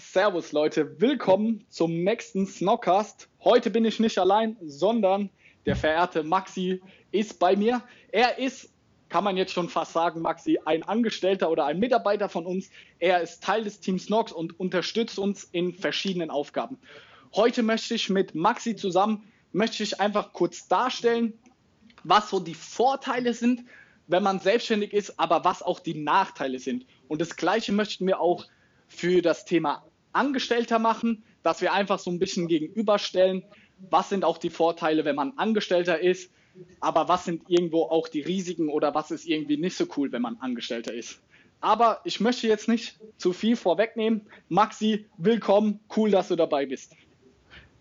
servus Leute, willkommen zum nächsten Snockcast. Heute bin ich nicht allein, sondern der verehrte Maxi ist bei mir. Er ist, kann man jetzt schon fast sagen, Maxi, ein Angestellter oder ein Mitarbeiter von uns. Er ist Teil des Teams Snox und unterstützt uns in verschiedenen Aufgaben. Heute möchte ich mit Maxi zusammen, möchte ich einfach kurz darstellen, was so die Vorteile sind, wenn man selbstständig ist, aber was auch die Nachteile sind. Und das Gleiche möchten wir auch für das Thema Angestellter machen, dass wir einfach so ein bisschen gegenüberstellen, was sind auch die Vorteile, wenn man Angestellter ist, aber was sind irgendwo auch die Risiken oder was ist irgendwie nicht so cool, wenn man Angestellter ist. Aber ich möchte jetzt nicht zu viel vorwegnehmen. Maxi, willkommen, cool, dass du dabei bist.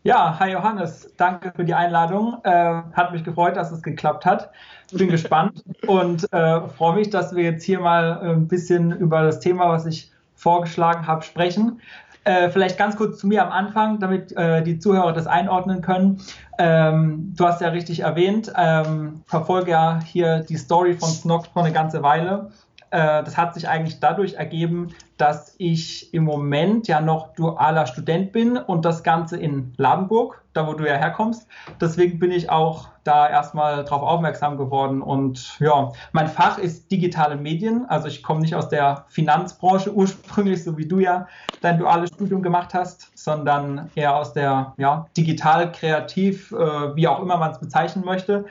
Ja, hi Johannes, danke für die Einladung. Äh, hat mich gefreut, dass es geklappt hat. Bin gespannt und äh, freue mich, dass wir jetzt hier mal ein bisschen über das Thema, was ich vorgeschlagen habe, sprechen. Äh, vielleicht ganz kurz zu mir am Anfang, damit äh, die Zuhörer das einordnen können. Ähm, du hast ja richtig erwähnt, ähm, verfolge ja hier die Story von Snox vor eine ganze Weile das hat sich eigentlich dadurch ergeben, dass ich im Moment ja noch dualer Student bin und das Ganze in Ladenburg, da wo du ja herkommst. Deswegen bin ich auch da erstmal drauf aufmerksam geworden. Und ja, mein Fach ist digitale Medien. Also ich komme nicht aus der Finanzbranche ursprünglich, so wie du ja dein duales Studium gemacht hast, sondern eher aus der ja, digital, kreativ, äh, wie auch immer man es bezeichnen möchte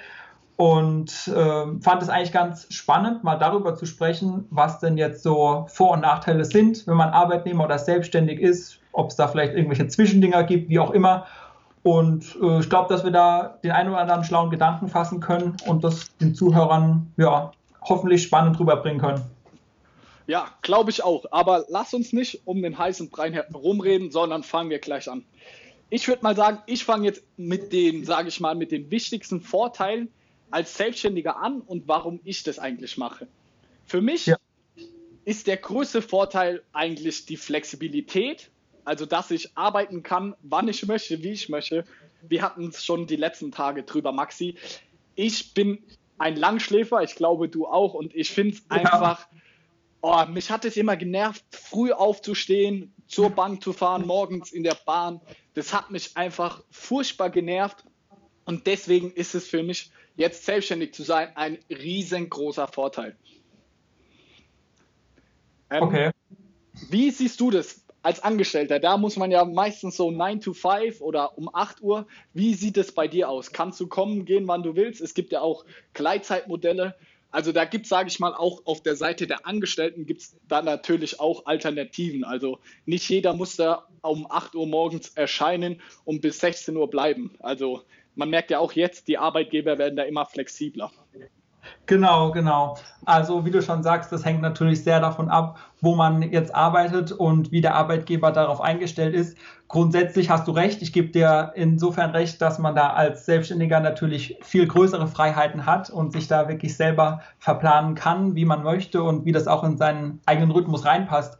und äh, fand es eigentlich ganz spannend, mal darüber zu sprechen, was denn jetzt so Vor- und Nachteile sind, wenn man Arbeitnehmer oder selbstständig ist, ob es da vielleicht irgendwelche Zwischendinger gibt, wie auch immer. Und äh, ich glaube, dass wir da den einen oder anderen schlauen Gedanken fassen können und das den Zuhörern ja hoffentlich spannend rüberbringen können. Ja, glaube ich auch. Aber lass uns nicht um den heißen Brei herumreden, sondern fangen wir gleich an. Ich würde mal sagen, ich fange jetzt mit den, sage ich mal, mit den wichtigsten Vorteilen als Selbstständiger an und warum ich das eigentlich mache. Für mich ja. ist der größte Vorteil eigentlich die Flexibilität, also dass ich arbeiten kann, wann ich möchte, wie ich möchte. Wir hatten es schon die letzten Tage drüber, Maxi. Ich bin ein Langschläfer, ich glaube du auch, und ich finde es ja. einfach, oh, mich hat es immer genervt, früh aufzustehen, zur Bank zu fahren, morgens in der Bahn. Das hat mich einfach furchtbar genervt und deswegen ist es für mich jetzt selbstständig zu sein, ein riesengroßer Vorteil. Ähm, okay. Wie siehst du das als Angestellter? Da muss man ja meistens so 9 to 5 oder um 8 Uhr. Wie sieht es bei dir aus? Kannst du kommen, gehen, wann du willst? Es gibt ja auch Gleitzeitmodelle. Also da gibt es, sage ich mal, auch auf der Seite der Angestellten gibt es da natürlich auch Alternativen. Also nicht jeder muss da um 8 Uhr morgens erscheinen und bis 16 Uhr bleiben. Also man merkt ja auch jetzt, die Arbeitgeber werden da immer flexibler. Genau, genau. Also wie du schon sagst, das hängt natürlich sehr davon ab, wo man jetzt arbeitet und wie der Arbeitgeber darauf eingestellt ist. Grundsätzlich hast du recht. Ich gebe dir insofern recht, dass man da als Selbstständiger natürlich viel größere Freiheiten hat und sich da wirklich selber verplanen kann, wie man möchte und wie das auch in seinen eigenen Rhythmus reinpasst.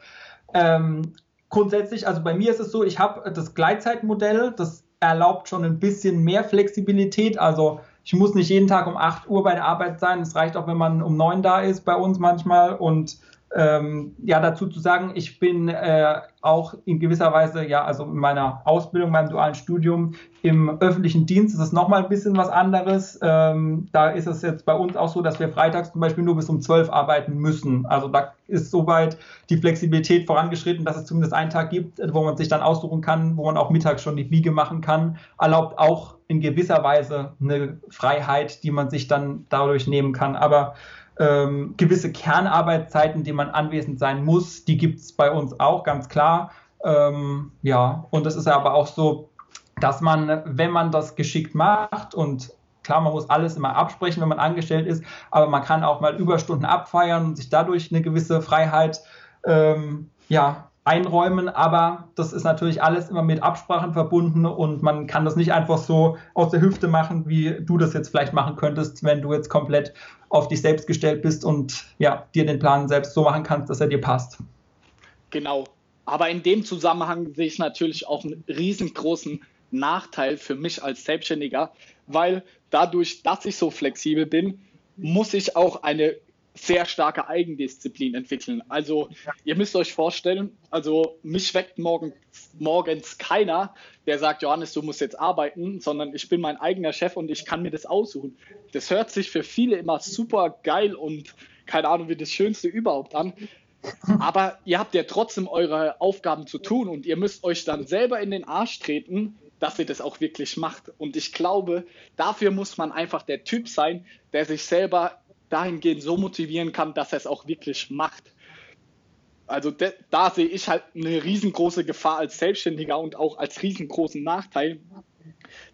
Ähm, grundsätzlich, also bei mir ist es so, ich habe das Gleitzeitmodell, das erlaubt schon ein bisschen mehr Flexibilität. Also ich muss nicht jeden Tag um 8 Uhr bei der Arbeit sein. Es reicht auch, wenn man um 9 da ist bei uns manchmal. Und ähm, ja, dazu zu sagen, ich bin äh, auch in gewisser Weise, ja, also in meiner Ausbildung, meinem dualen Studium im öffentlichen Dienst ist es nochmal ein bisschen was anderes. Ähm, da ist es jetzt bei uns auch so, dass wir freitags zum Beispiel nur bis um 12 arbeiten müssen. Also da ist soweit die Flexibilität vorangeschritten, dass es zumindest einen Tag gibt, wo man sich dann aussuchen kann, wo man auch mittags schon die Wiege machen kann. Erlaubt auch in gewisser Weise eine Freiheit, die man sich dann dadurch nehmen kann. Aber ähm, gewisse Kernarbeitszeiten, die man anwesend sein muss, die gibt es bei uns auch, ganz klar. Ähm, ja, und es ist aber auch so, dass man, wenn man das geschickt macht und klar, man muss alles immer absprechen, wenn man angestellt ist, aber man kann auch mal Überstunden abfeiern und sich dadurch eine gewisse Freiheit ähm, ja, einräumen, aber das ist natürlich alles immer mit Absprachen verbunden und man kann das nicht einfach so aus der Hüfte machen, wie du das jetzt vielleicht machen könntest, wenn du jetzt komplett auf dich selbst gestellt bist und ja, dir den Plan selbst so machen kannst, dass er dir passt. Genau. Aber in dem Zusammenhang sehe ich natürlich auch einen riesengroßen Nachteil für mich als Selbstständiger, weil dadurch, dass ich so flexibel bin, muss ich auch eine sehr starke Eigendisziplin entwickeln. Also ihr müsst euch vorstellen, also mich weckt morgen, morgens keiner, der sagt, Johannes, du musst jetzt arbeiten, sondern ich bin mein eigener Chef und ich kann mir das aussuchen. Das hört sich für viele immer super geil und keine Ahnung wie das Schönste überhaupt an. Aber ihr habt ja trotzdem eure Aufgaben zu tun und ihr müsst euch dann selber in den Arsch treten, dass ihr das auch wirklich macht. Und ich glaube, dafür muss man einfach der Typ sein, der sich selber dahingehend so motivieren kann, dass er es auch wirklich macht. Also de, da sehe ich halt eine riesengroße Gefahr als Selbstständiger und auch als riesengroßen Nachteil,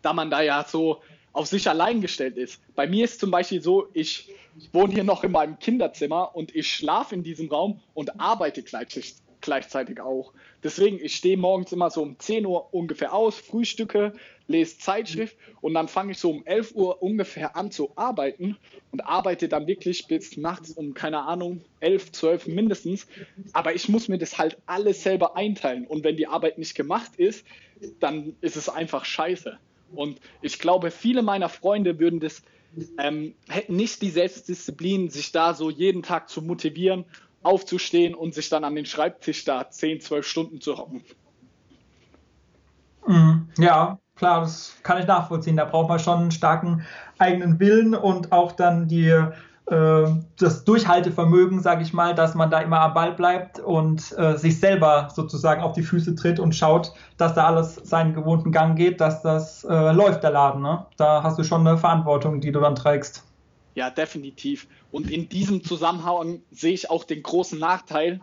da man da ja so auf sich allein gestellt ist. Bei mir ist zum Beispiel so, ich wohne hier noch in meinem Kinderzimmer und ich schlafe in diesem Raum und arbeite gleichzeitig, gleichzeitig auch. Deswegen, ich stehe morgens immer so um 10 Uhr ungefähr aus, frühstücke, lese Zeitschrift und dann fange ich so um 11 Uhr ungefähr an zu arbeiten und arbeite dann wirklich bis nachts um, keine Ahnung, 11, 12 mindestens. Aber ich muss mir das halt alles selber einteilen und wenn die Arbeit nicht gemacht ist, dann ist es einfach scheiße. Und ich glaube, viele meiner Freunde würden das, ähm, hätten nicht die Selbstdisziplin, sich da so jeden Tag zu motivieren aufzustehen und sich dann an den Schreibtisch da 10, 12 Stunden zu hocken. Mhm. Ja, klar, das kann ich nachvollziehen. Da braucht man schon einen starken eigenen Willen und auch dann die, äh, das Durchhaltevermögen, sage ich mal, dass man da immer am Ball bleibt und äh, sich selber sozusagen auf die Füße tritt und schaut, dass da alles seinen gewohnten Gang geht, dass das äh, läuft, der Laden. Ne? Da hast du schon eine Verantwortung, die du dann trägst. Ja, definitiv. Und in diesem Zusammenhang sehe ich auch den großen Nachteil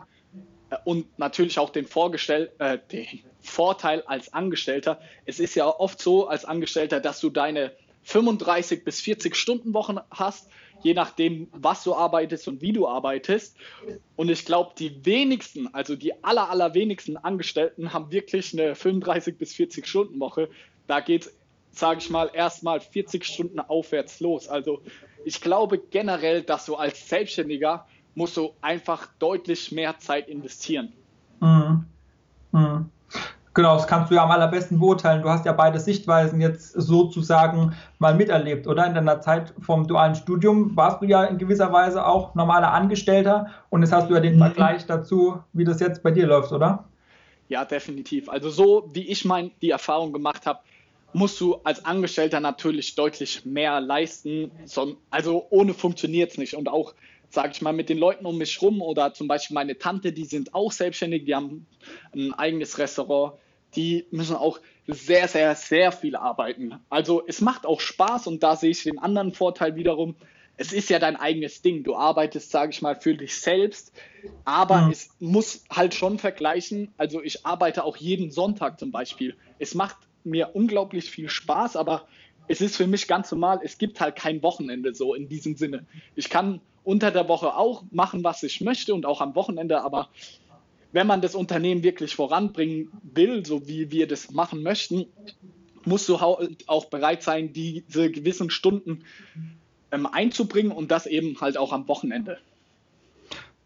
äh, und natürlich auch den, Vorgestell äh, den Vorteil als Angestellter. Es ist ja oft so als Angestellter, dass du deine 35 bis 40 Stunden Wochen hast, je nachdem, was du arbeitest und wie du arbeitest. Und ich glaube, die wenigsten, also die aller, allerwenigsten Angestellten haben wirklich eine 35 bis 40 Stunden Woche. Da geht, sage ich mal, erstmal 40 Stunden aufwärts los. Also ich glaube generell, dass du als Selbstständiger musst du einfach deutlich mehr Zeit investieren. Mhm. Mhm. Genau, das kannst du ja am allerbesten beurteilen. Du hast ja beide Sichtweisen jetzt sozusagen mal miterlebt, oder? In deiner Zeit vom dualen Studium warst du ja in gewisser Weise auch normaler Angestellter und jetzt hast du ja den mhm. Vergleich dazu, wie das jetzt bei dir läuft, oder? Ja, definitiv. Also so wie ich mein, die Erfahrung gemacht habe, musst du als Angestellter natürlich deutlich mehr leisten. Also ohne funktioniert es nicht. Und auch, sage ich mal, mit den Leuten um mich rum oder zum Beispiel meine Tante, die sind auch selbstständig, die haben ein eigenes Restaurant, die müssen auch sehr, sehr, sehr viel arbeiten. Also es macht auch Spaß und da sehe ich den anderen Vorteil wiederum. Es ist ja dein eigenes Ding. Du arbeitest, sage ich mal, für dich selbst, aber mhm. es muss halt schon vergleichen. Also ich arbeite auch jeden Sonntag zum Beispiel. Es macht mir unglaublich viel Spaß, aber es ist für mich ganz normal, es gibt halt kein Wochenende so in diesem Sinne. Ich kann unter der Woche auch machen, was ich möchte und auch am Wochenende, aber wenn man das Unternehmen wirklich voranbringen will, so wie wir das machen möchten, musst du auch bereit sein, diese gewissen Stunden ähm, einzubringen und das eben halt auch am Wochenende.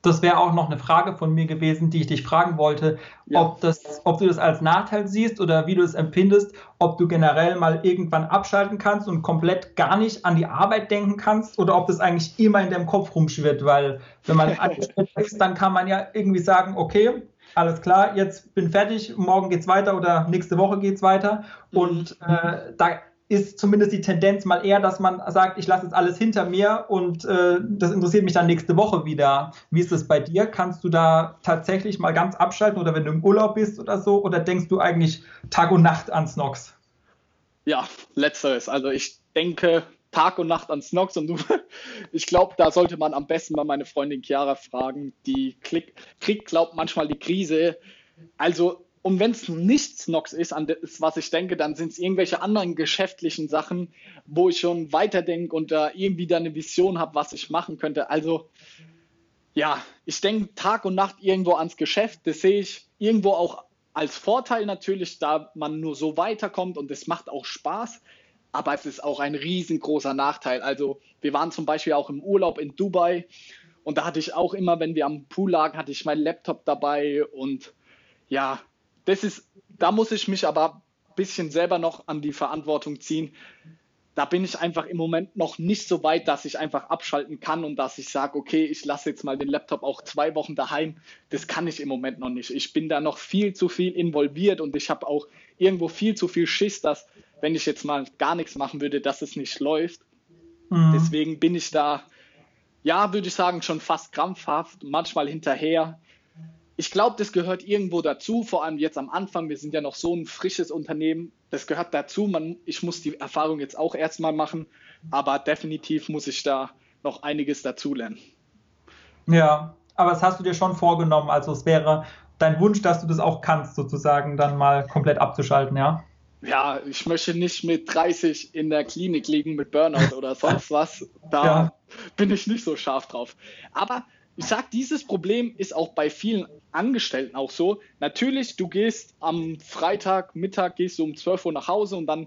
Das wäre auch noch eine Frage von mir gewesen, die ich dich fragen wollte, ja. ob, das, ob du das als Nachteil siehst oder wie du es empfindest, ob du generell mal irgendwann abschalten kannst und komplett gar nicht an die Arbeit denken kannst oder ob das eigentlich immer in deinem Kopf rumschwirrt, weil wenn man angestellt ist, dann kann man ja irgendwie sagen, okay, alles klar, jetzt bin fertig, morgen geht's weiter oder nächste Woche geht's weiter und äh, da ist zumindest die Tendenz mal eher, dass man sagt, ich lasse jetzt alles hinter mir und äh, das interessiert mich dann nächste Woche wieder. Wie ist es bei dir? Kannst du da tatsächlich mal ganz abschalten oder wenn du im Urlaub bist oder so? Oder denkst du eigentlich Tag und Nacht an Snox? Ja, letzteres. Also ich denke Tag und Nacht an Snox und du, ich glaube, da sollte man am besten mal meine Freundin Chiara fragen. Die kriegt, glaubt manchmal die Krise. Also und wenn es nichts Nox ist, an das, was ich denke, dann sind es irgendwelche anderen geschäftlichen Sachen, wo ich schon weiterdenke und da irgendwie da eine Vision habe, was ich machen könnte. Also ja, ich denke Tag und Nacht irgendwo ans Geschäft. Das sehe ich irgendwo auch als Vorteil natürlich, da man nur so weiterkommt und es macht auch Spaß. Aber es ist auch ein riesengroßer Nachteil. Also wir waren zum Beispiel auch im Urlaub in Dubai und da hatte ich auch immer, wenn wir am Pool lagen, hatte ich meinen Laptop dabei und ja, das ist, da muss ich mich aber ein bisschen selber noch an die Verantwortung ziehen. da bin ich einfach im Moment noch nicht so weit, dass ich einfach abschalten kann und dass ich sage, okay, ich lasse jetzt mal den Laptop auch zwei Wochen daheim. Das kann ich im Moment noch nicht. Ich bin da noch viel zu viel involviert und ich habe auch irgendwo viel zu viel Schiss, dass wenn ich jetzt mal gar nichts machen würde, dass es nicht läuft. Mhm. Deswegen bin ich da, ja, würde ich sagen, schon fast krampfhaft, manchmal hinterher ich glaube, das gehört irgendwo dazu, vor allem jetzt am Anfang. Wir sind ja noch so ein frisches Unternehmen. Das gehört dazu. Man, ich muss die Erfahrung jetzt auch erstmal machen, aber definitiv muss ich da noch einiges dazulernen. Ja, aber das hast du dir schon vorgenommen. Also es wäre dein Wunsch, dass du das auch kannst, sozusagen dann mal komplett abzuschalten, ja? Ja, ich möchte nicht mit 30 in der Klinik liegen mit Burnout oder sonst was. Da ja. bin ich nicht so scharf drauf. Aber ich sage, dieses Problem ist auch bei vielen Angestellten auch so. Natürlich, du gehst am Freitag, Mittag, gehst du um 12 Uhr nach Hause und dann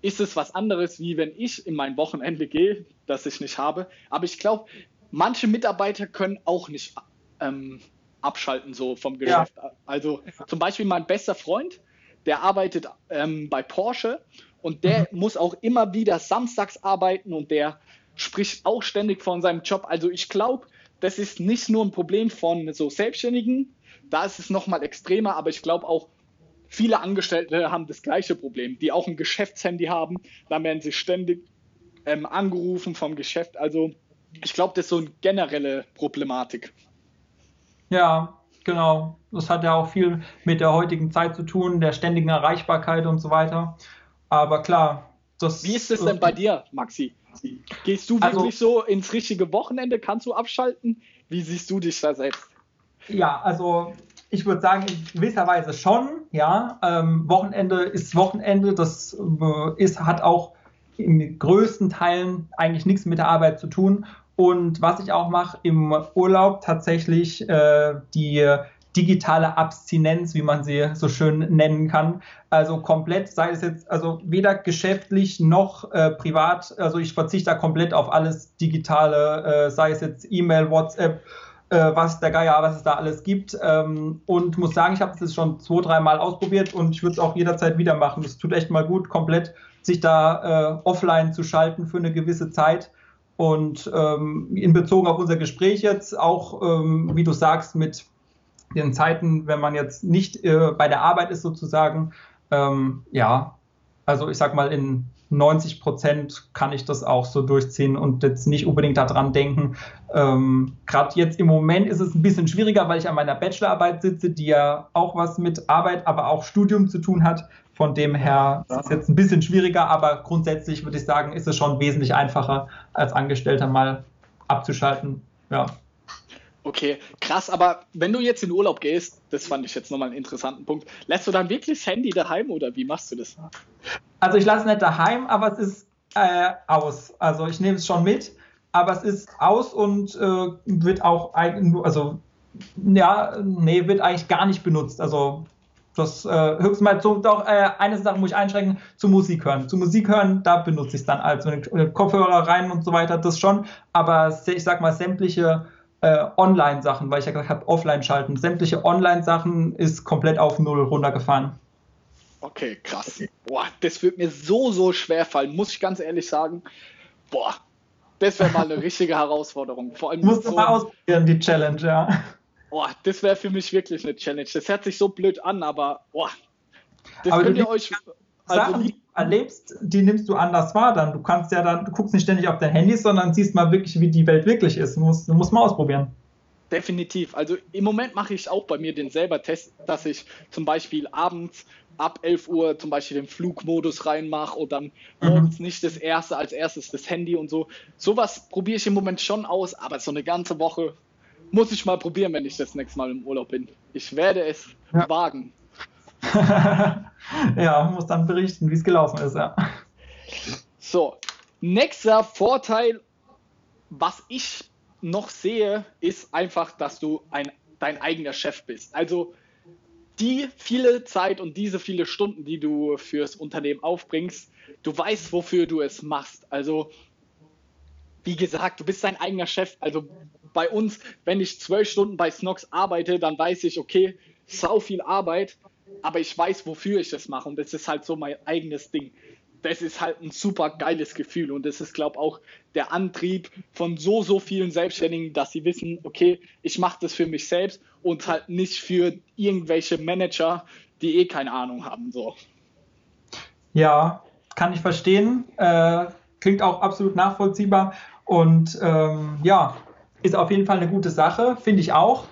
ist es was anderes, wie wenn ich in mein Wochenende gehe, das ich nicht habe. Aber ich glaube, manche Mitarbeiter können auch nicht ähm, abschalten so vom Geschäft. Ja. Also zum Beispiel mein bester Freund, der arbeitet ähm, bei Porsche und der mhm. muss auch immer wieder samstags arbeiten und der spricht auch ständig von seinem Job. Also ich glaube, das ist nicht nur ein Problem von so Selbstständigen, da ist es nochmal extremer, aber ich glaube auch, viele Angestellte haben das gleiche Problem, die auch ein Geschäftshandy haben, da werden sie ständig ähm, angerufen vom Geschäft. Also ich glaube, das ist so eine generelle Problematik. Ja, genau. Das hat ja auch viel mit der heutigen Zeit zu tun, der ständigen Erreichbarkeit und so weiter. Aber klar, das. Wie ist es denn bei dir, Maxi? Gehst du also, wirklich so ins richtige Wochenende? Kannst du abschalten? Wie siehst du dich da selbst? Ja, also ich würde sagen, in gewisser Weise schon. Ja, ähm, Wochenende ist Wochenende. Das äh, ist, hat auch in größten Teilen eigentlich nichts mit der Arbeit zu tun. Und was ich auch mache im Urlaub, tatsächlich äh, die digitale Abstinenz, wie man sie so schön nennen kann. Also komplett, sei es jetzt, also weder geschäftlich noch äh, privat, also ich verzichte da komplett auf alles Digitale, äh, sei es jetzt E-Mail, WhatsApp, äh, was der Geier, was es da alles gibt. Ähm, und muss sagen, ich habe es jetzt schon zwei, dreimal ausprobiert und ich würde es auch jederzeit wieder machen. Es tut echt mal gut, komplett sich da äh, offline zu schalten für eine gewisse Zeit. Und ähm, in Bezug auf unser Gespräch jetzt auch, ähm, wie du sagst, mit in Zeiten, wenn man jetzt nicht äh, bei der Arbeit ist sozusagen, ähm, ja, also ich sag mal in 90 Prozent kann ich das auch so durchziehen und jetzt nicht unbedingt daran denken. Ähm, Gerade jetzt im Moment ist es ein bisschen schwieriger, weil ich an meiner Bachelorarbeit sitze, die ja auch was mit Arbeit, aber auch Studium zu tun hat. Von dem her ist es jetzt ein bisschen schwieriger, aber grundsätzlich würde ich sagen, ist es schon wesentlich einfacher, als Angestellter mal abzuschalten. Ja. Okay, krass, aber wenn du jetzt in Urlaub gehst, das fand ich jetzt nochmal einen interessanten Punkt, lässt du dann wirklich das Handy daheim oder wie machst du das? Also ich lasse es nicht daheim, aber es ist äh, aus. Also ich nehme es schon mit, aber es ist aus und äh, wird auch eigentlich, also ja, nee, wird eigentlich gar nicht benutzt. Also das äh, höchstens mal so, doch äh, eine Sache muss ich einschränken, zu Musik hören. Zu Musik hören, da benutze ich es dann als Kopfhörer rein und so weiter, das schon. Aber ich sag mal, sämtliche äh, Online-Sachen, weil ich ja gesagt habe, offline schalten. Sämtliche Online-Sachen ist komplett auf Null runtergefahren. Okay, krass. Boah, das wird mir so, so schwer fallen, muss ich ganz ehrlich sagen. Boah, das wäre mal eine richtige Herausforderung. Vor allem Musst du mal ausprobieren, die Challenge, ja. Boah, das wäre für mich wirklich eine Challenge. Das hört sich so blöd an, aber boah. Das aber könnt ihr euch. Also Sachen, die erlebst, die nimmst du anders wahr dann. Du kannst ja dann, du guckst nicht ständig auf dein Handy, sondern siehst mal wirklich, wie die Welt wirklich ist. Du musst, du musst mal ausprobieren. Definitiv. Also im Moment mache ich auch bei mir den selber Test, dass ich zum Beispiel abends ab 11 Uhr zum Beispiel den Flugmodus reinmache und dann mhm. morgens nicht das erste als erstes das Handy und so. Sowas probiere ich im Moment schon aus, aber so eine ganze Woche muss ich mal probieren, wenn ich das nächste Mal im Urlaub bin. Ich werde es ja. wagen. ja, muss dann berichten, wie es gelaufen ist, ja. So, nächster Vorteil, was ich noch sehe, ist einfach, dass du ein, dein eigener Chef bist. Also die viele Zeit und diese viele Stunden, die du fürs Unternehmen aufbringst, du weißt, wofür du es machst. Also, wie gesagt, du bist dein eigener Chef. Also bei uns, wenn ich zwölf Stunden bei Snox arbeite, dann weiß ich, okay, sau viel Arbeit, aber ich weiß, wofür ich das mache und das ist halt so mein eigenes Ding. das ist halt ein super geiles Gefühl und das ist, glaube ich, auch der Antrieb von so, so vielen Selbstständigen, dass sie wissen, okay, ich mache das für mich selbst und halt nicht für irgendwelche Manager, die eh keine Ahnung haben. So. Ja, kann ich verstehen. Äh, klingt auch absolut nachvollziehbar und ähm, ja, ist auf jeden Fall eine gute Sache, finde ich auch.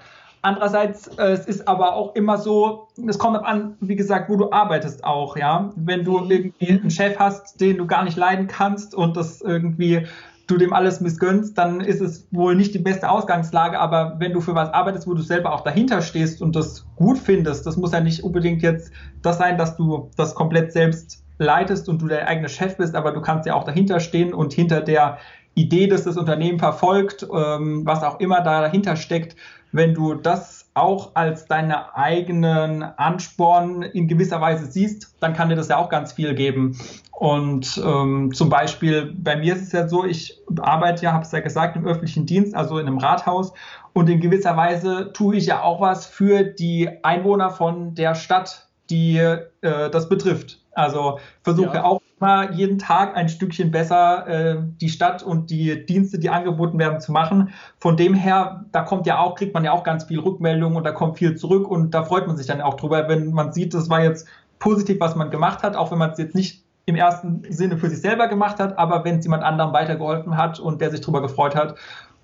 Andererseits, äh, es ist aber auch immer so, es kommt an, wie gesagt, wo du arbeitest auch, ja. Wenn du mhm. irgendwie einen Chef hast, den du gar nicht leiden kannst und das irgendwie du dem alles missgönnst, dann ist es wohl nicht die beste Ausgangslage. Aber wenn du für was arbeitest, wo du selber auch dahinter stehst und das gut findest, das muss ja nicht unbedingt jetzt das sein, dass du das komplett selbst leitest und du der eigene Chef bist, aber du kannst ja auch dahinter stehen und hinter der Idee, dass das Unternehmen verfolgt, ähm, was auch immer da dahinter steckt, wenn du das auch als deine eigenen Ansporn in gewisser Weise siehst, dann kann dir das ja auch ganz viel geben. Und ähm, zum Beispiel bei mir ist es ja so, ich arbeite ja, habe es ja gesagt, im öffentlichen Dienst, also in einem Rathaus. Und in gewisser Weise tue ich ja auch was für die Einwohner von der Stadt, die äh, das betrifft. Also versuche ja. auch immer jeden Tag ein Stückchen besser äh, die Stadt und die Dienste, die angeboten werden, zu machen. Von dem her, da kommt ja auch, kriegt man ja auch ganz viel Rückmeldung und da kommt viel zurück und da freut man sich dann auch drüber, wenn man sieht, das war jetzt positiv, was man gemacht hat, auch wenn man es jetzt nicht im ersten Sinne für sich selber gemacht hat, aber wenn es jemand anderem weitergeholfen hat und der sich darüber gefreut hat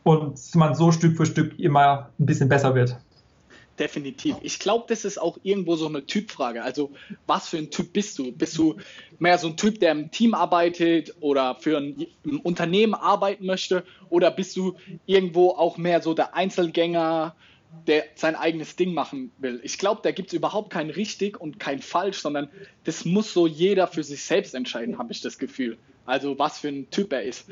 und man so Stück für Stück immer ein bisschen besser wird. Definitiv. Ich glaube, das ist auch irgendwo so eine Typfrage. Also, was für ein Typ bist du? Bist du mehr so ein Typ, der im Team arbeitet oder für ein, ein Unternehmen arbeiten möchte? Oder bist du irgendwo auch mehr so der Einzelgänger, der sein eigenes Ding machen will? Ich glaube, da gibt es überhaupt kein richtig und kein falsch, sondern das muss so jeder für sich selbst entscheiden, habe ich das Gefühl. Also, was für ein Typ er ist.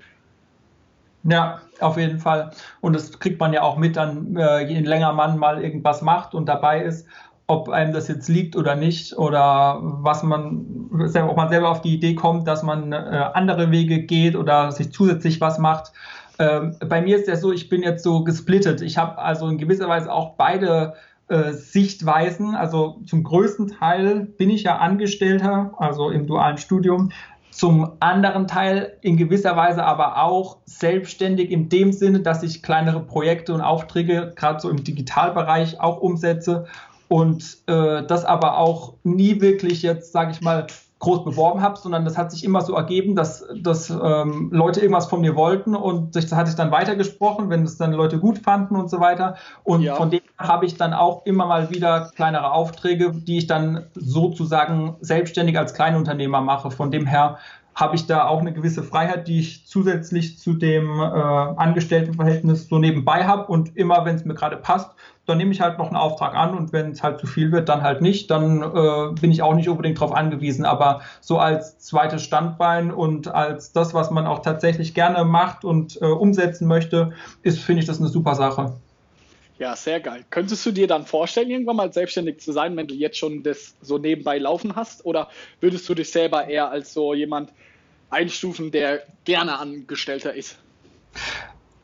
Ja, auf jeden Fall. Und das kriegt man ja auch mit, dann äh, je länger man mal irgendwas macht und dabei ist, ob einem das jetzt liegt oder nicht oder was man, ob man selber auf die Idee kommt, dass man äh, andere Wege geht oder sich zusätzlich was macht. Ähm, bei mir ist ja so, ich bin jetzt so gesplittet. Ich habe also in gewisser Weise auch beide äh, Sichtweisen. Also zum größten Teil bin ich ja Angestellter, also im dualen Studium, zum anderen Teil in gewisser Weise aber auch selbstständig in dem Sinne, dass ich kleinere Projekte und Aufträge gerade so im Digitalbereich auch umsetze und äh, das aber auch nie wirklich jetzt, sage ich mal, groß beworben habe, sondern das hat sich immer so ergeben, dass, dass ähm, Leute irgendwas von mir wollten und das hatte ich dann weitergesprochen, wenn es dann Leute gut fanden und so weiter. Und ja. von dem habe ich dann auch immer mal wieder kleinere Aufträge, die ich dann sozusagen selbstständig als Kleinunternehmer mache. Von dem her habe ich da auch eine gewisse Freiheit, die ich zusätzlich zu dem äh, Angestelltenverhältnis so nebenbei habe und immer, wenn es mir gerade passt, dann nehme ich halt noch einen Auftrag an und wenn es halt zu viel wird, dann halt nicht. Dann äh, bin ich auch nicht unbedingt darauf angewiesen. Aber so als zweites Standbein und als das, was man auch tatsächlich gerne macht und äh, umsetzen möchte, ist, finde ich das eine super Sache. Ja, sehr geil. Könntest du dir dann vorstellen, irgendwann mal selbstständig zu sein, wenn du jetzt schon das so nebenbei laufen hast? Oder würdest du dich selber eher als so jemand einstufen, der gerne Angestellter ist?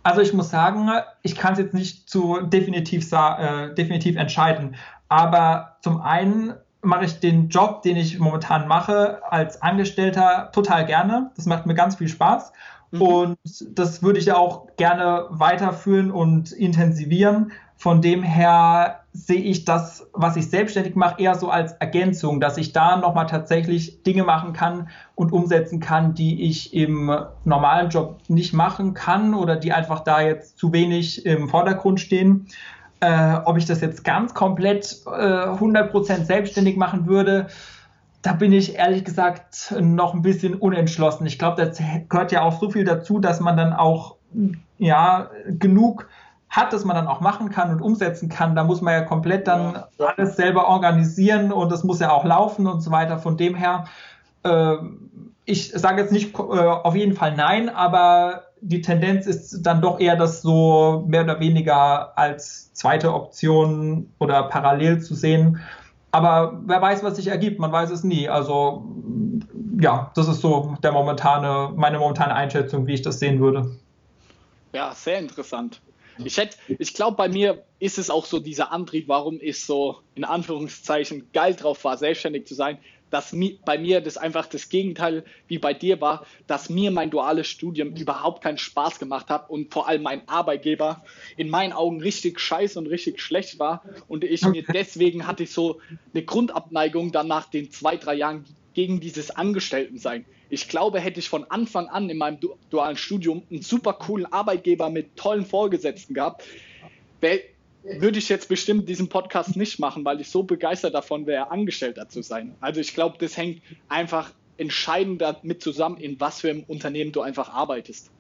Also ich muss sagen, ich kann es jetzt nicht zu definitiv, äh, definitiv entscheiden. Aber zum einen mache ich den Job, den ich momentan mache, als Angestellter total gerne. Das macht mir ganz viel Spaß. Mhm. Und das würde ich auch gerne weiterführen und intensivieren. Von dem her sehe ich das, was ich selbstständig mache, eher so als Ergänzung, dass ich da nochmal tatsächlich Dinge machen kann und umsetzen kann, die ich im normalen Job nicht machen kann oder die einfach da jetzt zu wenig im Vordergrund stehen. Äh, ob ich das jetzt ganz komplett äh, 100% selbstständig machen würde, da bin ich ehrlich gesagt noch ein bisschen unentschlossen. Ich glaube, da gehört ja auch so viel dazu, dass man dann auch ja genug hat, dass man dann auch machen kann und umsetzen kann. Da muss man ja komplett dann ja. alles selber organisieren und das muss ja auch laufen und so weiter. Von dem her, äh, ich sage jetzt nicht äh, auf jeden Fall nein, aber die Tendenz ist dann doch eher, das so mehr oder weniger als zweite Option oder parallel zu sehen. Aber wer weiß, was sich ergibt, man weiß es nie. Also ja, das ist so der momentane, meine momentane Einschätzung, wie ich das sehen würde. Ja, sehr interessant. Ich hätte, ich glaube, bei mir ist es auch so dieser Antrieb, warum ich so in Anführungszeichen geil drauf war, selbstständig zu sein, dass mi, bei mir das einfach das Gegenteil wie bei dir war, dass mir mein duales Studium überhaupt keinen Spaß gemacht hat und vor allem mein Arbeitgeber in meinen Augen richtig scheiße und richtig schlecht war und ich mir deswegen hatte ich so eine Grundabneigung dann nach den zwei, drei Jahren gegen dieses Angestelltensein. Ich glaube, hätte ich von Anfang an in meinem dualen Studium einen super coolen Arbeitgeber mit tollen Vorgesetzten gehabt, würde ich jetzt bestimmt diesen Podcast nicht machen, weil ich so begeistert davon wäre, Angestellter zu sein. Also ich glaube, das hängt einfach entscheidend damit zusammen, in was für einem Unternehmen du einfach arbeitest.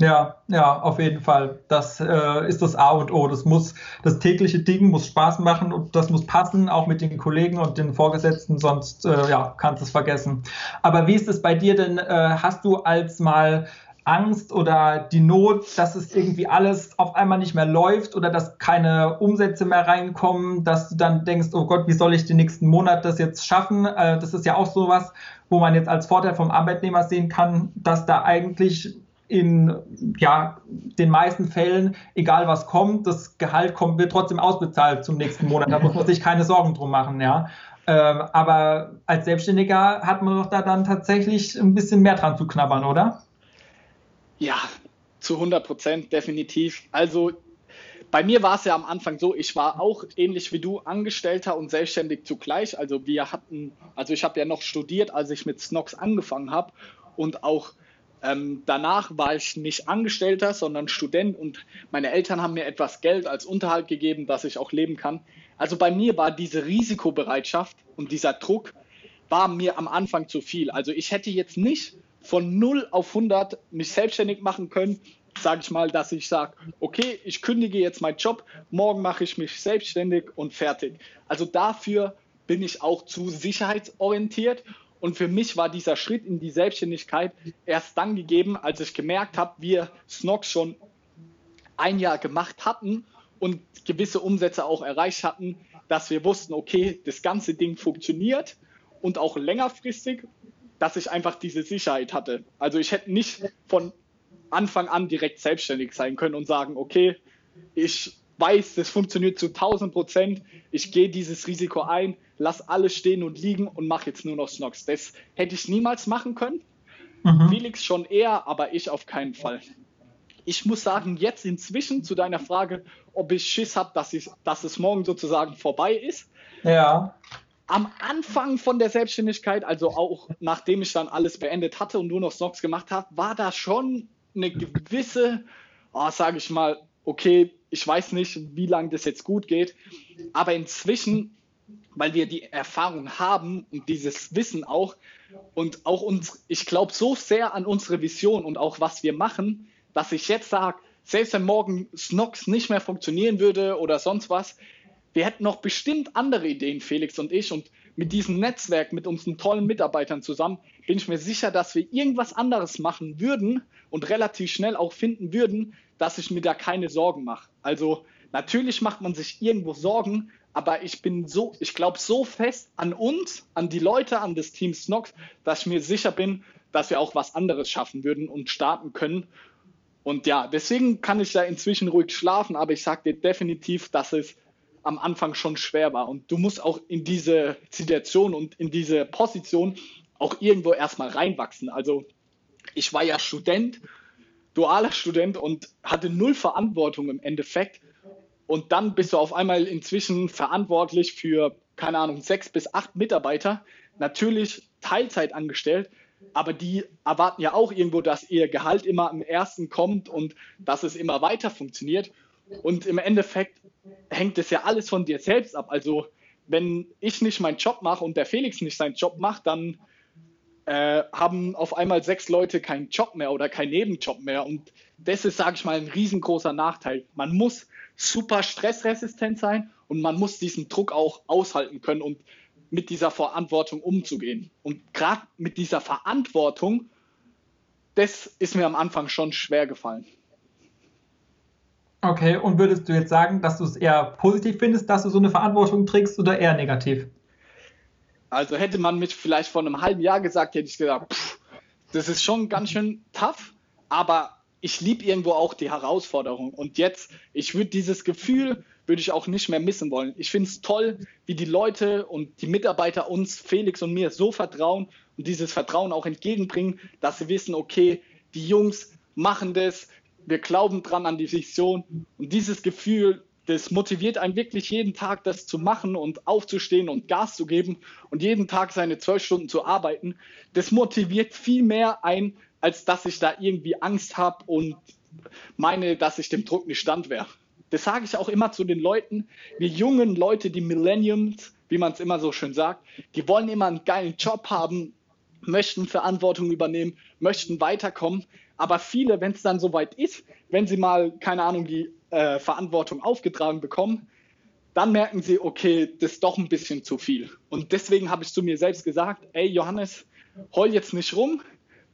Ja, ja, auf jeden Fall. Das äh, ist das A und O. Das muss, das tägliche Ding muss Spaß machen und das muss passen, auch mit den Kollegen und den Vorgesetzten, sonst äh, ja, kannst du es vergessen. Aber wie ist es bei dir denn? Äh, hast du als mal Angst oder die Not, dass es irgendwie alles auf einmal nicht mehr läuft oder dass keine Umsätze mehr reinkommen, dass du dann denkst, oh Gott, wie soll ich den nächsten Monat das jetzt schaffen? Äh, das ist ja auch sowas, wo man jetzt als Vorteil vom Arbeitnehmer sehen kann, dass da eigentlich in ja, den meisten Fällen, egal was kommt, das Gehalt kommt, wird trotzdem ausbezahlt zum nächsten Monat. Da muss man sich keine Sorgen drum machen, ja. Ähm, aber als Selbstständiger hat man doch da dann tatsächlich ein bisschen mehr dran zu knabbern, oder? Ja, zu 100 Prozent, definitiv. Also bei mir war es ja am Anfang so, ich war auch ähnlich wie du Angestellter und selbstständig zugleich. Also wir hatten, also ich habe ja noch studiert, als ich mit Snox angefangen habe und auch ähm, danach war ich nicht Angestellter, sondern Student und meine Eltern haben mir etwas Geld als Unterhalt gegeben, dass ich auch leben kann. Also bei mir war diese Risikobereitschaft und dieser Druck war mir am Anfang zu viel. Also ich hätte jetzt nicht von 0 auf 100 mich selbstständig machen können, sage ich mal, dass ich sage, okay, ich kündige jetzt meinen Job, morgen mache ich mich selbstständig und fertig. Also dafür bin ich auch zu sicherheitsorientiert und für mich war dieser Schritt in die Selbstständigkeit erst dann gegeben, als ich gemerkt habe, wir Snox schon ein Jahr gemacht hatten und gewisse Umsätze auch erreicht hatten, dass wir wussten, okay, das ganze Ding funktioniert und auch längerfristig dass ich einfach diese Sicherheit hatte. Also ich hätte nicht von Anfang an direkt selbstständig sein können und sagen, okay, ich weiß, das funktioniert zu 1000 Prozent, ich gehe dieses Risiko ein, lass alles stehen und liegen und mache jetzt nur noch Snox. Das hätte ich niemals machen können. Mhm. Felix schon eher, aber ich auf keinen Fall. Ich muss sagen, jetzt inzwischen zu deiner Frage, ob ich Schiss habe, dass, dass es morgen sozusagen vorbei ist. Ja am Anfang von der Selbstständigkeit, also auch nachdem ich dann alles beendet hatte und nur noch Snox gemacht habe, war da schon eine gewisse, oh, sage ich mal, okay, ich weiß nicht, wie lange das jetzt gut geht, aber inzwischen, weil wir die Erfahrung haben und dieses Wissen auch und auch uns, ich glaube so sehr an unsere Vision und auch was wir machen, dass ich jetzt sage, selbst wenn morgen Snox nicht mehr funktionieren würde oder sonst was, wir hätten noch bestimmt andere Ideen, Felix und ich. Und mit diesem Netzwerk, mit unseren tollen Mitarbeitern zusammen, bin ich mir sicher, dass wir irgendwas anderes machen würden und relativ schnell auch finden würden, dass ich mir da keine Sorgen mache. Also natürlich macht man sich irgendwo Sorgen, aber ich bin so, ich glaube so fest an uns, an die Leute, an das Team Snox, dass ich mir sicher bin, dass wir auch was anderes schaffen würden und starten können. Und ja, deswegen kann ich da inzwischen ruhig schlafen, aber ich sage dir definitiv, dass es am Anfang schon schwer war. Und du musst auch in diese Situation und in diese Position auch irgendwo erstmal reinwachsen. Also ich war ja Student, dualer Student und hatte null Verantwortung im Endeffekt. Und dann bist du auf einmal inzwischen verantwortlich für, keine Ahnung, sechs bis acht Mitarbeiter. Natürlich Teilzeit angestellt, aber die erwarten ja auch irgendwo, dass ihr Gehalt immer am ersten kommt und dass es immer weiter funktioniert. Und im Endeffekt hängt es ja alles von dir selbst ab. Also wenn ich nicht meinen Job mache und der Felix nicht seinen Job macht, dann äh, haben auf einmal sechs Leute keinen Job mehr oder keinen Nebenjob mehr. Und das ist, sage ich mal, ein riesengroßer Nachteil. Man muss super stressresistent sein und man muss diesen Druck auch aushalten können und mit dieser Verantwortung umzugehen. Und gerade mit dieser Verantwortung, das ist mir am Anfang schon schwer gefallen. Okay, und würdest du jetzt sagen, dass du es eher positiv findest, dass du so eine Verantwortung trägst oder eher negativ? Also hätte man mich vielleicht vor einem halben Jahr gesagt, hätte ich gesagt, pff, das ist schon ganz schön tough, aber ich liebe irgendwo auch die Herausforderung. Und jetzt, ich würde dieses Gefühl, würde ich auch nicht mehr missen wollen. Ich finde es toll, wie die Leute und die Mitarbeiter uns, Felix und mir, so vertrauen und dieses Vertrauen auch entgegenbringen, dass sie wissen, okay, die Jungs machen das, wir glauben dran an die Vision. Und dieses Gefühl, das motiviert einen wirklich jeden Tag, das zu machen und aufzustehen und Gas zu geben und jeden Tag seine zwölf Stunden zu arbeiten. Das motiviert viel mehr ein, als dass ich da irgendwie Angst habe und meine, dass ich dem Druck nicht stand wäre. Das sage ich auch immer zu den Leuten, wir jungen Leute, die Millenniums, wie man es immer so schön sagt, die wollen immer einen geilen Job haben, möchten Verantwortung übernehmen, möchten weiterkommen. Aber viele, wenn es dann soweit ist, wenn sie mal, keine Ahnung, die äh, Verantwortung aufgetragen bekommen, dann merken sie, okay, das ist doch ein bisschen zu viel. Und deswegen habe ich zu mir selbst gesagt, ey Johannes, heul jetzt nicht rum,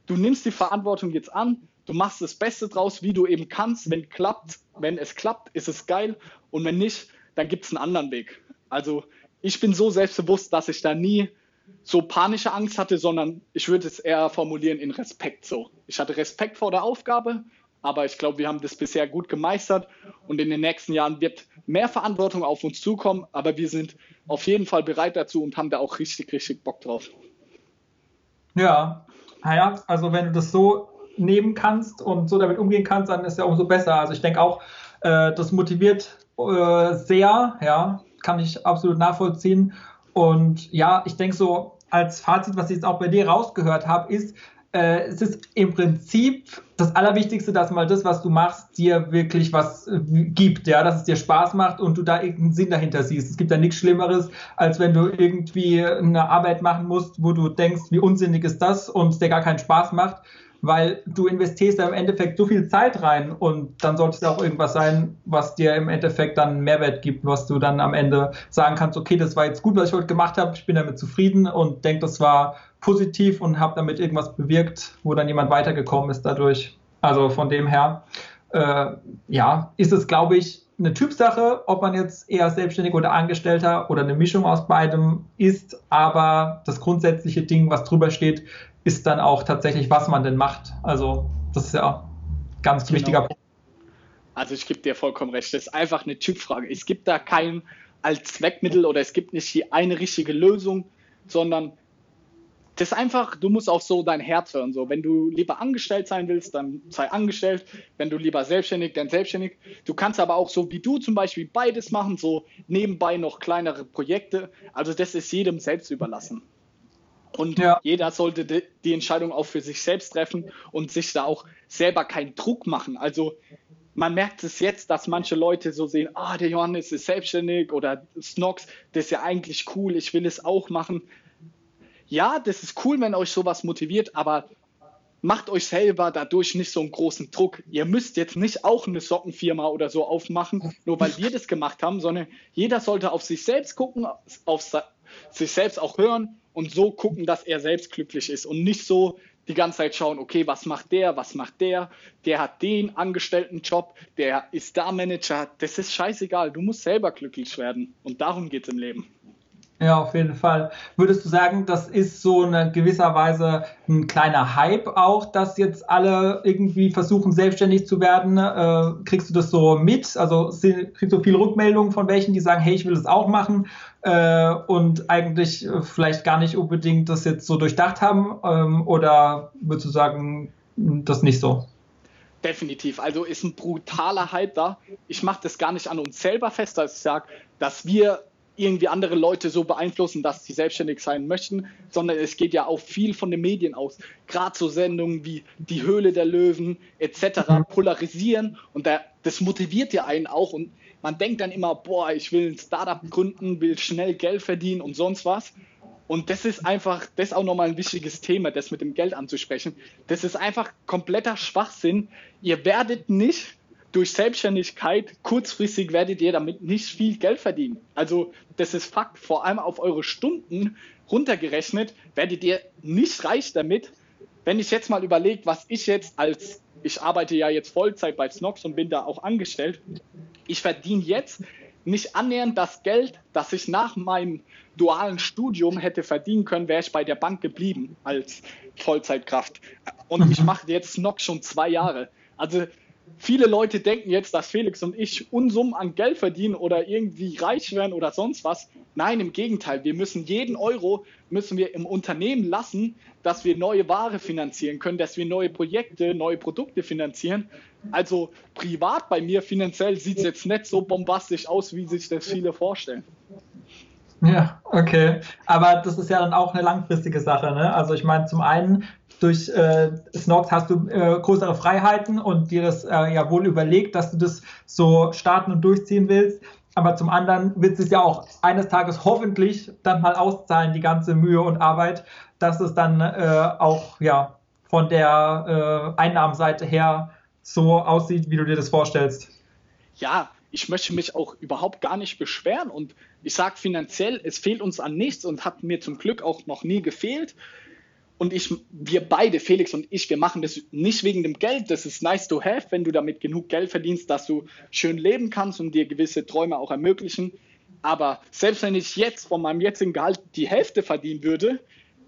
du nimmst die Verantwortung jetzt an, du machst das Beste draus, wie du eben kannst. Wenn klappt, wenn es klappt, ist es geil. Und wenn nicht, dann gibt es einen anderen Weg. Also ich bin so selbstbewusst, dass ich da nie so panische Angst hatte, sondern ich würde es eher formulieren in Respekt so. Ich hatte Respekt vor der Aufgabe aber ich glaube, wir haben das bisher gut gemeistert und in den nächsten Jahren wird mehr Verantwortung auf uns zukommen, aber wir sind auf jeden Fall bereit dazu und haben da auch richtig, richtig Bock drauf. Ja, naja, also wenn du das so nehmen kannst und so damit umgehen kannst, dann ist ja umso besser. Also ich denke auch, äh, das motiviert äh, sehr, ja, kann ich absolut nachvollziehen. Und ja, ich denke so, als Fazit, was ich jetzt auch bei dir rausgehört habe, ist, äh, es ist im Prinzip das Allerwichtigste, dass mal das, was du machst, dir wirklich was äh, gibt, ja, dass es dir Spaß macht und du da irgendeinen Sinn dahinter siehst. Es gibt ja nichts Schlimmeres, als wenn du irgendwie eine Arbeit machen musst, wo du denkst, wie unsinnig ist das und es dir gar keinen Spaß macht, weil du investierst da im Endeffekt so viel Zeit rein und dann sollte es auch irgendwas sein, was dir im Endeffekt dann Mehrwert gibt, was du dann am Ende sagen kannst, okay, das war jetzt gut, was ich heute gemacht habe, ich bin damit zufrieden und denke, das war positiv und habe damit irgendwas bewirkt, wo dann jemand weitergekommen ist dadurch. Also von dem her, äh, ja, ist es, glaube ich, eine Typsache, ob man jetzt eher selbstständig oder Angestellter oder eine Mischung aus beidem ist. Aber das grundsätzliche Ding, was drüber steht, ist dann auch tatsächlich, was man denn macht. Also das ist ja ganz genau. wichtiger Punkt. Also ich gebe dir vollkommen recht. Das ist einfach eine Typfrage. Es gibt da kein Allzweckmittel oder es gibt nicht die eine richtige Lösung, sondern das ist einfach, du musst auch so dein Herz hören. So, wenn du lieber angestellt sein willst, dann sei angestellt. Wenn du lieber selbstständig, dann selbstständig. Du kannst aber auch so wie du zum Beispiel beides machen, so nebenbei noch kleinere Projekte. Also das ist jedem selbst überlassen. Und ja. jeder sollte die Entscheidung auch für sich selbst treffen und sich da auch selber keinen Druck machen. Also man merkt es jetzt, dass manche Leute so sehen, ah, der Johannes ist selbstständig oder Snox, das ist ja eigentlich cool, ich will es auch machen ja, das ist cool, wenn euch sowas motiviert, aber macht euch selber dadurch nicht so einen großen Druck. Ihr müsst jetzt nicht auch eine Sockenfirma oder so aufmachen, nur weil wir das gemacht haben, sondern jeder sollte auf sich selbst gucken, auf sich selbst auch hören und so gucken, dass er selbst glücklich ist und nicht so die ganze Zeit schauen, okay, was macht der, was macht der, der hat den Angestelltenjob, der ist da Manager, das ist scheißegal, du musst selber glücklich werden und darum geht es im Leben. Ja, auf jeden Fall. Würdest du sagen, das ist so in gewisser Weise ein kleiner Hype auch, dass jetzt alle irgendwie versuchen, selbstständig zu werden? Äh, kriegst du das so mit? Also kriegst du viele Rückmeldungen von welchen, die sagen, hey, ich will das auch machen äh, und eigentlich äh, vielleicht gar nicht unbedingt das jetzt so durchdacht haben? Ähm, oder würdest du sagen, das nicht so? Definitiv. Also ist ein brutaler Hype da. Ich mache das gar nicht an uns selber fest, dass ich sage, dass wir irgendwie andere Leute so beeinflussen, dass sie selbstständig sein möchten, sondern es geht ja auch viel von den Medien aus. Gerade so Sendungen wie Die Höhle der Löwen etc. Mhm. polarisieren und da, das motiviert ja einen auch und man denkt dann immer, boah, ich will ein Startup gründen, will schnell Geld verdienen und sonst was. Und das ist einfach, das ist auch nochmal ein wichtiges Thema, das mit dem Geld anzusprechen. Das ist einfach kompletter Schwachsinn. Ihr werdet nicht durch Selbstständigkeit kurzfristig werdet ihr damit nicht viel Geld verdienen. Also das ist Fakt, vor allem auf eure Stunden runtergerechnet, werdet ihr nicht reich damit. Wenn ich jetzt mal überlege, was ich jetzt als, ich arbeite ja jetzt Vollzeit bei Snox und bin da auch angestellt, ich verdiene jetzt nicht annähernd das Geld, das ich nach meinem dualen Studium hätte verdienen können, wäre ich bei der Bank geblieben als Vollzeitkraft. Und ich mache jetzt Snox schon zwei Jahre. Also viele Leute denken jetzt, dass Felix und ich Unsummen an Geld verdienen oder irgendwie reich werden oder sonst was. Nein, im Gegenteil. Wir müssen jeden Euro müssen wir im Unternehmen lassen, dass wir neue Ware finanzieren können, dass wir neue Projekte, neue Produkte finanzieren. Also privat bei mir finanziell sieht es jetzt nicht so bombastisch aus, wie sich das viele vorstellen. Ja, okay. Aber das ist ja dann auch eine langfristige Sache. Ne? Also ich meine, zum einen durch äh, Snox hast du äh, größere Freiheiten und dir das äh, ja wohl überlegt, dass du das so starten und durchziehen willst. Aber zum anderen wird es ja auch eines Tages hoffentlich dann mal auszahlen, die ganze Mühe und Arbeit, dass es dann äh, auch ja von der äh, Einnahmenseite her so aussieht, wie du dir das vorstellst. Ja, ich möchte mich auch überhaupt gar nicht beschweren und ich sage finanziell, es fehlt uns an nichts und hat mir zum Glück auch noch nie gefehlt und ich, wir beide, Felix und ich, wir machen das nicht wegen dem Geld. Das ist nice to have, wenn du damit genug Geld verdienst, dass du schön leben kannst und dir gewisse Träume auch ermöglichen. Aber selbst wenn ich jetzt von meinem jetzigen Gehalt die Hälfte verdienen würde,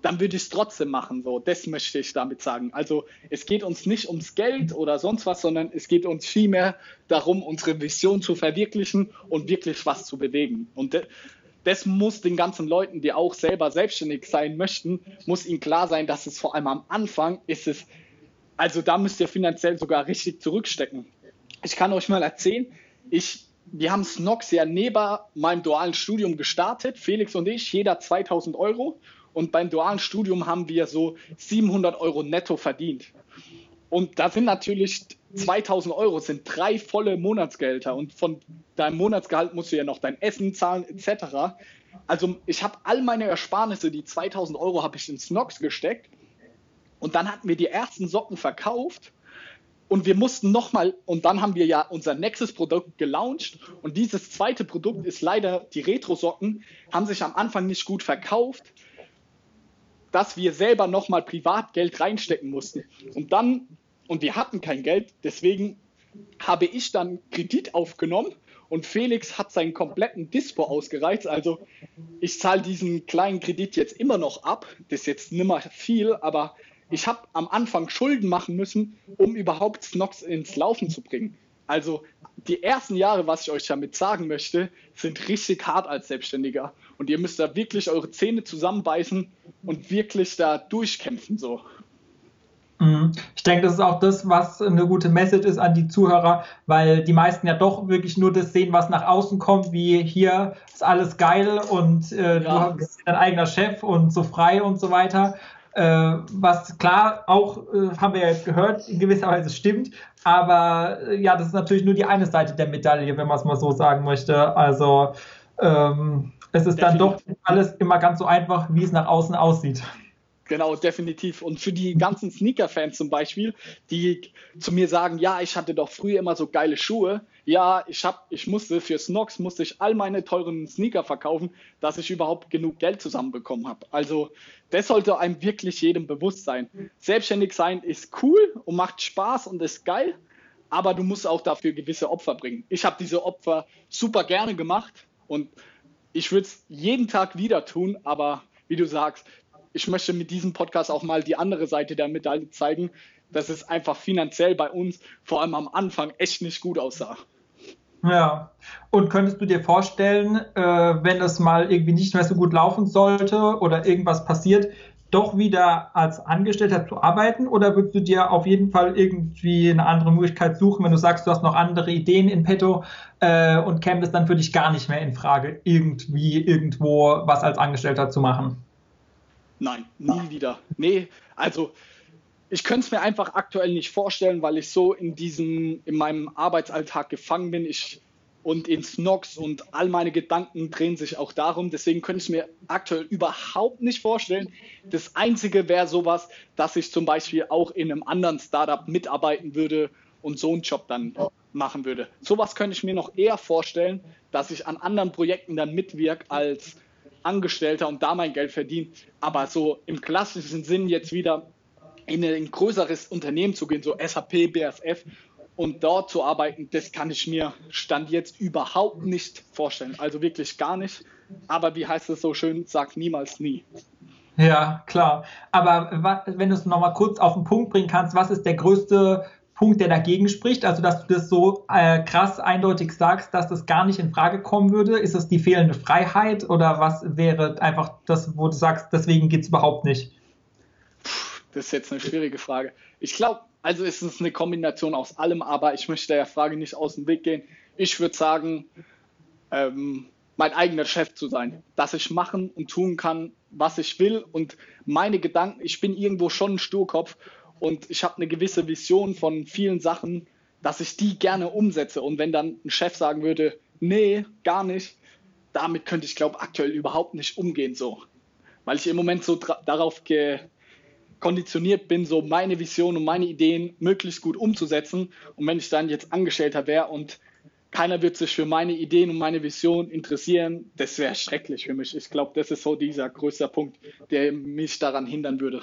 dann würde ich es trotzdem machen. So, das möchte ich damit sagen. Also es geht uns nicht ums Geld oder sonst was, sondern es geht uns vielmehr darum, unsere Vision zu verwirklichen und wirklich was zu bewegen. Und das muss den ganzen Leuten, die auch selber selbstständig sein möchten, muss ihnen klar sein, dass es vor allem am Anfang ist es, also da müsst ihr finanziell sogar richtig zurückstecken. Ich kann euch mal erzählen, ich, wir haben Snox ja neben meinem dualen Studium gestartet, Felix und ich, jeder 2000 Euro. Und beim dualen Studium haben wir so 700 Euro netto verdient. Und da sind natürlich 2000 Euro, sind drei volle Monatsgelder. Und von deinem Monatsgehalt musst du ja noch dein Essen zahlen, etc. Also ich habe all meine Ersparnisse, die 2000 Euro, habe ich in Snox gesteckt. Und dann hatten wir die ersten Socken verkauft. Und wir mussten nochmal, und dann haben wir ja unser nächstes Produkt gelauncht. Und dieses zweite Produkt ist leider, die Retro-Socken, haben sich am Anfang nicht gut verkauft dass wir selber nochmal Privatgeld reinstecken mussten. Und dann, und wir hatten kein Geld, deswegen habe ich dann Kredit aufgenommen und Felix hat seinen kompletten Dispo ausgereizt. Also ich zahle diesen kleinen Kredit jetzt immer noch ab. Das ist jetzt nimmer viel, aber ich habe am Anfang Schulden machen müssen, um überhaupt Snox ins Laufen zu bringen. Also die ersten Jahre, was ich euch damit sagen möchte, sind richtig hart als Selbstständiger. Und ihr müsst da wirklich eure Zähne zusammenbeißen und wirklich da durchkämpfen so. Mhm. Ich denke, das ist auch das, was eine gute Message ist an die Zuhörer, weil die meisten ja doch wirklich nur das sehen, was nach außen kommt, wie hier ist alles geil und äh, ja. du bist dein eigener Chef und so frei und so weiter. Äh, was klar auch, äh, haben wir ja jetzt gehört, in gewisser Weise stimmt, aber äh, ja, das ist natürlich nur die eine Seite der Medaille, wenn man es mal so sagen möchte. Also ähm, es ist Definitiv. dann doch alles immer ganz so einfach, wie es nach außen aussieht. Genau, definitiv. Und für die ganzen Sneaker-Fans zum Beispiel, die zu mir sagen, ja, ich hatte doch früher immer so geile Schuhe. Ja, ich hab, ich musste für Snox musste ich all meine teuren Sneaker verkaufen, dass ich überhaupt genug Geld zusammenbekommen habe. Also das sollte einem wirklich jedem bewusst sein. Selbstständig sein ist cool und macht Spaß und ist geil, aber du musst auch dafür gewisse Opfer bringen. Ich habe diese Opfer super gerne gemacht und ich würde es jeden Tag wieder tun, aber wie du sagst, ich möchte mit diesem Podcast auch mal die andere Seite der Medaille zeigen, dass es einfach finanziell bei uns, vor allem am Anfang, echt nicht gut aussah. Ja, und könntest du dir vorstellen, äh, wenn es mal irgendwie nicht mehr so gut laufen sollte oder irgendwas passiert, doch wieder als Angestellter zu arbeiten oder würdest du dir auf jeden Fall irgendwie eine andere Möglichkeit suchen, wenn du sagst, du hast noch andere Ideen in petto äh, und käme es dann für dich gar nicht mehr in Frage, irgendwie irgendwo was als Angestellter zu machen? Nein, nie wieder. Nee, also ich könnte es mir einfach aktuell nicht vorstellen, weil ich so in diesem, in meinem Arbeitsalltag gefangen bin. Ich und in Snox und all meine Gedanken drehen sich auch darum. Deswegen könnte ich mir aktuell überhaupt nicht vorstellen. Das Einzige wäre sowas, dass ich zum Beispiel auch in einem anderen Startup mitarbeiten würde und so einen Job dann machen würde. Sowas könnte ich mir noch eher vorstellen, dass ich an anderen Projekten dann mitwirke als Angestellter und da mein Geld verdiene. Aber so im klassischen Sinn jetzt wieder in ein größeres Unternehmen zu gehen, so SAP, BASF und dort zu arbeiten, das kann ich mir Stand jetzt überhaupt nicht vorstellen. Also wirklich gar nicht. Aber wie heißt es so schön, sag niemals nie. Ja, klar. Aber wenn du es nochmal kurz auf den Punkt bringen kannst, was ist der größte Punkt, der dagegen spricht? Also, dass du das so äh, krass eindeutig sagst, dass das gar nicht in Frage kommen würde? Ist es die fehlende Freiheit oder was wäre einfach das, wo du sagst, deswegen geht es überhaupt nicht? Das ist jetzt eine schwierige Frage. Ich glaube, also ist es eine Kombination aus allem, aber ich möchte der Frage nicht aus dem Weg gehen. Ich würde sagen, ähm, mein eigener Chef zu sein, dass ich machen und tun kann, was ich will und meine Gedanken, ich bin irgendwo schon ein Sturkopf und ich habe eine gewisse Vision von vielen Sachen, dass ich die gerne umsetze und wenn dann ein Chef sagen würde, nee, gar nicht, damit könnte ich glaube aktuell überhaupt nicht umgehen so, weil ich im Moment so darauf konditioniert bin, so meine Vision und meine Ideen möglichst gut umzusetzen und wenn ich dann jetzt Angestellter wäre und keiner wird sich für meine Ideen und meine Vision interessieren, das wäre schrecklich für mich. Ich glaube, das ist so dieser größte Punkt, der mich daran hindern würde.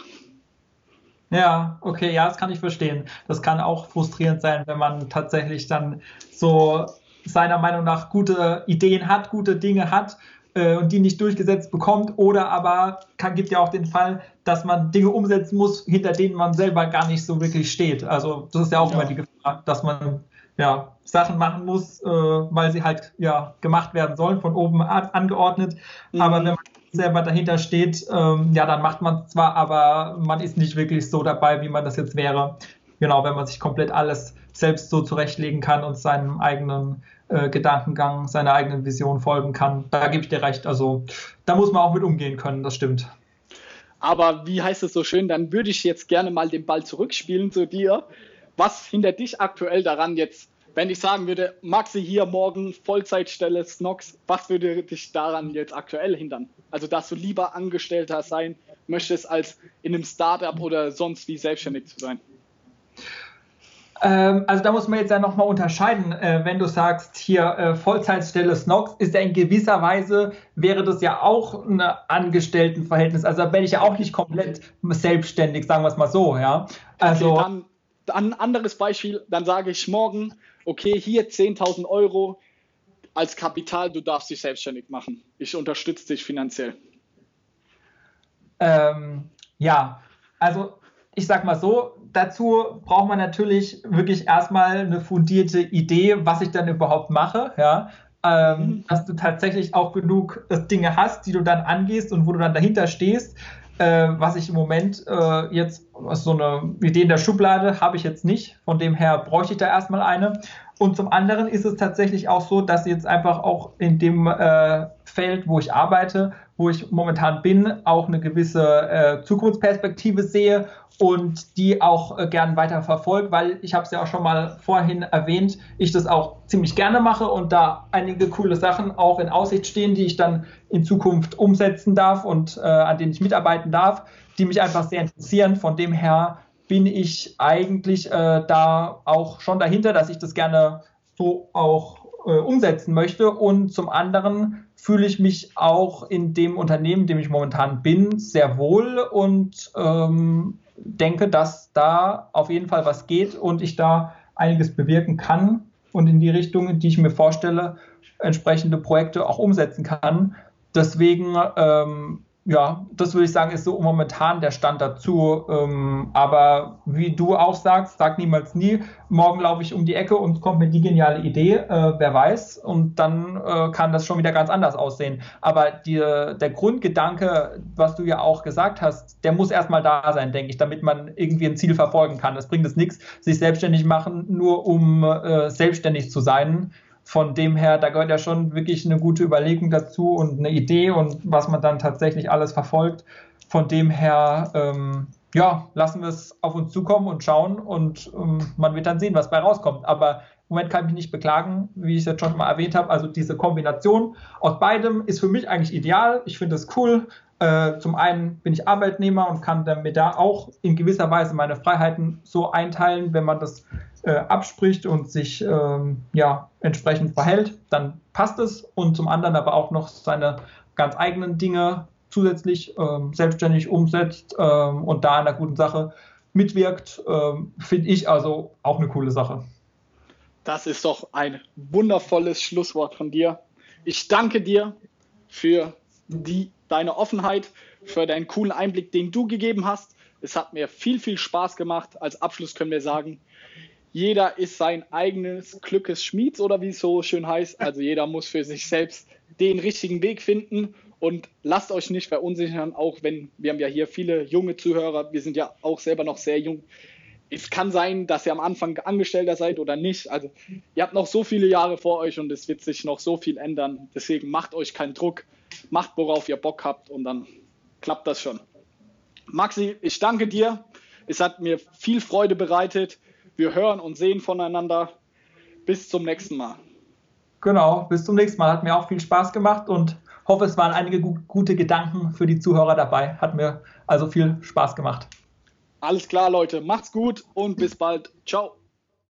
Ja, okay, ja, das kann ich verstehen. Das kann auch frustrierend sein, wenn man tatsächlich dann so seiner Meinung nach gute Ideen hat, gute Dinge hat äh, und die nicht durchgesetzt bekommt. Oder aber kann, gibt ja auch den Fall, dass man Dinge umsetzen muss, hinter denen man selber gar nicht so wirklich steht. Also das ist ja auch ja. immer die Gefahr, dass man ja, Sachen machen muss, äh, weil sie halt ja gemacht werden sollen, von oben an, angeordnet. Mhm. Aber wenn man selber dahinter steht, ähm, ja, dann macht man es zwar, aber man ist nicht wirklich so dabei, wie man das jetzt wäre. Genau, wenn man sich komplett alles selbst so zurechtlegen kann und seinem eigenen äh, Gedankengang, seiner eigenen Vision folgen kann. Da gebe ich dir recht. Also da muss man auch mit umgehen können, das stimmt. Aber wie heißt es so schön, dann würde ich jetzt gerne mal den Ball zurückspielen zu dir was hindert dich aktuell daran jetzt, wenn ich sagen würde, Maxi hier morgen Vollzeitstelle Snox, was würde dich daran jetzt aktuell hindern? Also, dass du lieber Angestellter sein möchtest, als in einem Startup oder sonst wie selbstständig zu sein? Ähm, also da muss man jetzt ja nochmal unterscheiden, äh, wenn du sagst, hier äh, Vollzeitstelle Snox, ist ja in gewisser Weise, wäre das ja auch ein Angestelltenverhältnis. Also da bin ich ja auch nicht komplett selbstständig, sagen wir es mal so, ja. Also okay, dann ein anderes Beispiel, dann sage ich morgen, okay, hier 10.000 Euro als Kapital, du darfst dich selbstständig machen. Ich unterstütze dich finanziell. Ähm, ja, also ich sag mal so, dazu braucht man natürlich wirklich erstmal eine fundierte Idee, was ich dann überhaupt mache, ja. Ähm, mhm. Dass du tatsächlich auch genug Dinge hast, die du dann angehst und wo du dann dahinter stehst äh, was ich im Moment äh, jetzt, so eine Idee in der Schublade habe ich jetzt nicht. Von dem her bräuchte ich da erstmal eine. Und zum anderen ist es tatsächlich auch so, dass jetzt einfach auch in dem äh, Feld, wo ich arbeite, wo ich momentan bin, auch eine gewisse äh, Zukunftsperspektive sehe und die auch äh, gern weiter verfolge, weil ich habe es ja auch schon mal vorhin erwähnt, ich das auch ziemlich gerne mache und da einige coole Sachen auch in Aussicht stehen, die ich dann in Zukunft umsetzen darf und äh, an denen ich mitarbeiten darf, die mich einfach sehr interessieren. Von dem her bin ich eigentlich äh, da auch schon dahinter, dass ich das gerne so auch äh, umsetzen möchte. Und zum anderen fühle ich mich auch in dem Unternehmen, in dem ich momentan bin, sehr wohl und ähm, denke, dass da auf jeden Fall was geht und ich da einiges bewirken kann und in die Richtung, die ich mir vorstelle, entsprechende Projekte auch umsetzen kann. Deswegen ähm, ja, das würde ich sagen, ist so momentan der Stand dazu. Ähm, aber wie du auch sagst, sag niemals nie, morgen laufe ich um die Ecke und kommt mir die geniale Idee, äh, wer weiß. Und dann äh, kann das schon wieder ganz anders aussehen. Aber die, der Grundgedanke, was du ja auch gesagt hast, der muss erstmal da sein, denke ich, damit man irgendwie ein Ziel verfolgen kann. Das bringt es nichts, sich selbstständig machen, nur um äh, selbstständig zu sein von dem her, da gehört ja schon wirklich eine gute Überlegung dazu und eine Idee und was man dann tatsächlich alles verfolgt. Von dem her, ähm, ja, lassen wir es auf uns zukommen und schauen und ähm, man wird dann sehen, was bei rauskommt. Aber im Moment kann ich mich nicht beklagen, wie ich es jetzt schon mal erwähnt habe. Also diese Kombination aus beidem ist für mich eigentlich ideal. Ich finde es cool. Äh, zum einen bin ich Arbeitnehmer und kann mir da auch in gewisser Weise meine Freiheiten so einteilen, wenn man das äh, abspricht und sich ähm, ja, entsprechend verhält, dann passt es. Und zum anderen aber auch noch seine ganz eigenen Dinge zusätzlich ähm, selbstständig umsetzt ähm, und da an einer guten Sache mitwirkt, ähm, finde ich also auch eine coole Sache. Das ist doch ein wundervolles Schlusswort von dir. Ich danke dir für die, deine Offenheit, für deinen coolen Einblick, den du gegeben hast. Es hat mir viel, viel Spaß gemacht. Als Abschluss können wir sagen, jeder ist sein eigenes Glückes Schmieds oder wie es so schön heißt. Also jeder muss für sich selbst den richtigen Weg finden und lasst euch nicht verunsichern, auch wenn wir haben ja hier viele junge Zuhörer, wir sind ja auch selber noch sehr jung. Es kann sein, dass ihr am Anfang Angestellter seid oder nicht. Also ihr habt noch so viele Jahre vor euch und es wird sich noch so viel ändern. Deswegen macht euch keinen Druck, macht worauf ihr Bock habt und dann klappt das schon. Maxi, ich danke dir. Es hat mir viel Freude bereitet. Wir hören und sehen voneinander. Bis zum nächsten Mal. Genau, bis zum nächsten Mal. Hat mir auch viel Spaß gemacht und hoffe, es waren einige gute Gedanken für die Zuhörer dabei. Hat mir also viel Spaß gemacht. Alles klar, Leute. Macht's gut und bis bald. Ciao.